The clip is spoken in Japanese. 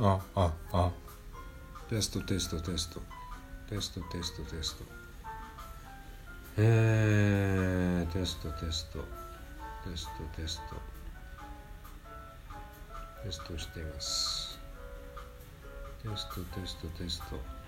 あああ。テストテストテスト。テストテストテスト。えー、テストテスト。テストテスト。テストしています。テストテストテスト。